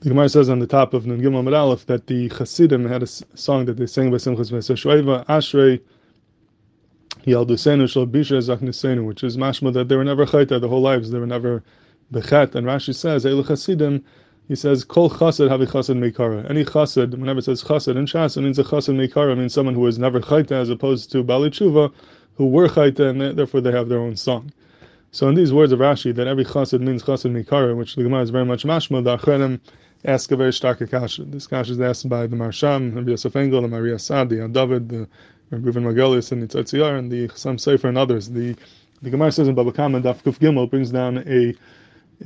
The Gemara says on the top of Nun Gimel Aleph that the Hasidim had a song that they sang by Simchas Veseshoeva, Ashrei Yaldusenu Shal Bisha Zachnisenu, which is mashma that they were never chayta their whole lives, they were never bechet. And Rashi says, Elu Hasidim, he says, Kol Chassid Havi Chassid Meikara. Any Chassid, whenever it says Chassid in Shas, it means a Chassid Meikara, means someone who was never chayta as opposed to Bali Tshuva, who were chayta and therefore they have their own song. So in these words of Rashi, that every chassid means chassid mikara, which the Gemara is very much mashma, the Achrenim ask a very stark kasha. This kasha is asked by the Marsham, Rabbi Yosef Engel, the Maria Sadi, and David, the Reuven Margolius, and the Tzitziar, and the Chassam Sofer, and others. The the Gemara says in Baba Kama, Daf Kuf Gimel brings down a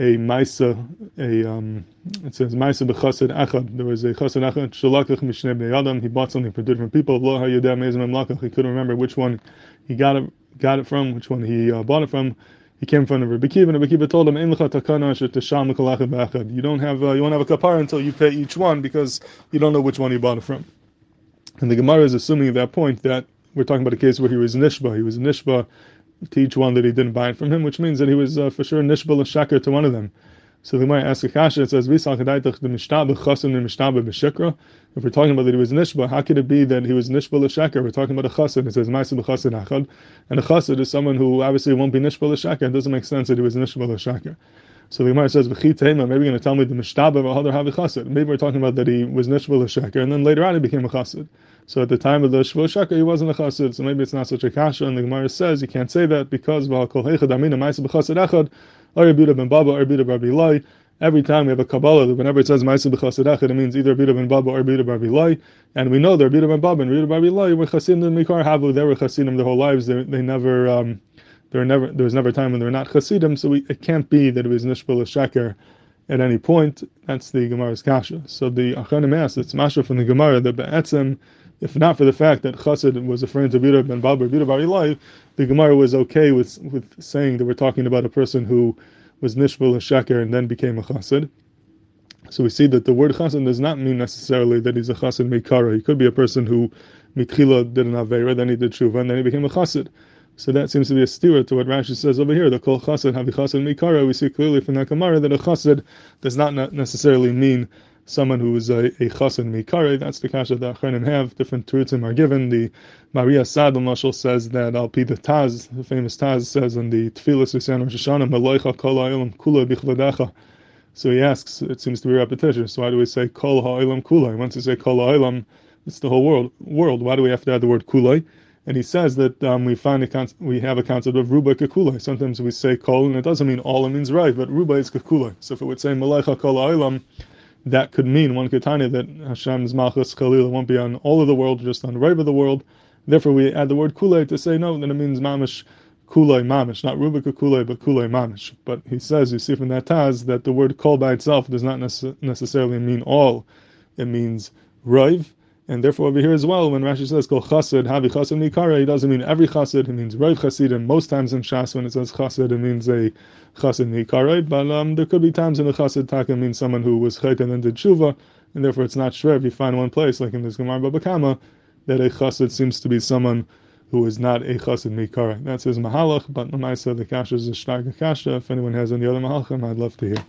a Maisa, a um, it says Maisa b'chassid achad. There was a chassid achad shalakach mishnei bnei. He bought something from different people. Lo lakach. He couldn't remember which one he got it got it from, which one he uh, bought it from. He came from the Rabbi Kiva, and Rabbi Kiva told him, "In takana You don't have uh, you won't have a kapara until you pay each one because you don't know which one you bought it from." And the Gemara is assuming at that point that we're talking about a case where he was nishba. He was nishba to each one that he didn't buy it from him, which means that he was uh, for sure nishba l'shakir to one of them. So the Gemara asks a kasha. It says, "Visal kadaitach the mishtabah chasim the mishtabah b'shikra." If we're talking about that he was nishba, how could it be that he was nishba l'shaker? We're talking about a chassid. It says ma'aseh b'chassid achad, and a chassid is someone who obviously won't be nishba l'shaker. It doesn't make sense that he was nishba l'shaker. So the Gemara says. Maybe you're going to tell me the mishtaba v'hadar havi chassid. Maybe we're talking about that he was nishba l'shaker, and then later on he became a chassid. So at the time of the shvul shaka, he wasn't a chassid. So maybe it's not such a kasha. And the Gemara says you can't say that because v'al kol heichad amina ma'aseh b'chassid achad, or ben baba, or rabbi lai. Every time we have a Kabbalah, that whenever it says Ma'aseh b'chasidachid, it means either Bida ben Baba or Bida bar Bilai. And we know they're Bida ben Baba and Bida bar Bilai were Chasidim Mikar Havu. They were Chasidim their whole lives. They, they never, um, there never, there was never a time when they were not Chasidim. So we, it can't be that it was Nishbal Sheker at any point. That's the Gemara's kasha. So the Achanim asks, it's Masha from the Gemara that Be'etzim, if not for the fact that Chassid was referring to Bida ben Baba or Bida bar Bilai, the Gemara was okay with with saying that we're talking about a person who was nishbal sheker and then became a chassid. So we see that the word chassid does not mean necessarily that he's a chassid meikara. He could be a person who mitchila did an avera, then he did tshuva, and then he became a chassid. So that seems to be a steward to what Rashi says over here. The kol chassid havi chassid meikara. We see clearly from that Gemara that a chassid does not necessarily mean someone who is a, a chassid mikare. That's the kasha that Achronim have. Different truths are given. The Maria Sad Mashal says that Al Pi the Taz, the famous Taz, says in the Tfilas Usan Rosh Hashanah, Maloicha Kol Ha'ilam Kula Bichladecha. So he asks, it seems to be repetition. So why do we say Kol Ha'ilam Kula? Once you say Kol Ha'ilam, it's the whole world. World. Why do we have to add the word Kulai? And he says that um, we find a we have a concept of ruba kakulai. Sometimes we say kol, and it doesn't mean all. It means right, but ruba is kakulai. So if it would say malaicha kol ha'ilam, that could mean one could that Hashem's malchus khalil won't be on all of the world, just on right of the world. Therefore, we add the word kulei to say no, then it means mamish kulei mamish, not rubika kulei, but kulei mamish. But he says, you see from that taz, that the word kol by itself does not necessarily mean all. It means rive, and therefore over here as well, when Rashi says kol chassid, havi chassid nikara, he doesn't mean every chassid, he means rive chasidim. Most times in Shas, when it says chassid, it means a chassid nikara, but um, there could be times in the chassid taka means someone who was chayt and then did tshuva, and therefore it's not sure if you find one place, like in this Gemara Baba Kama, that a chassid seems to be someone who is not a chassid mikara. That's his mahalach, but Lamaisa, the kasha is a shtarga kasha. If anyone has any other mahalachim, I'd love to hear.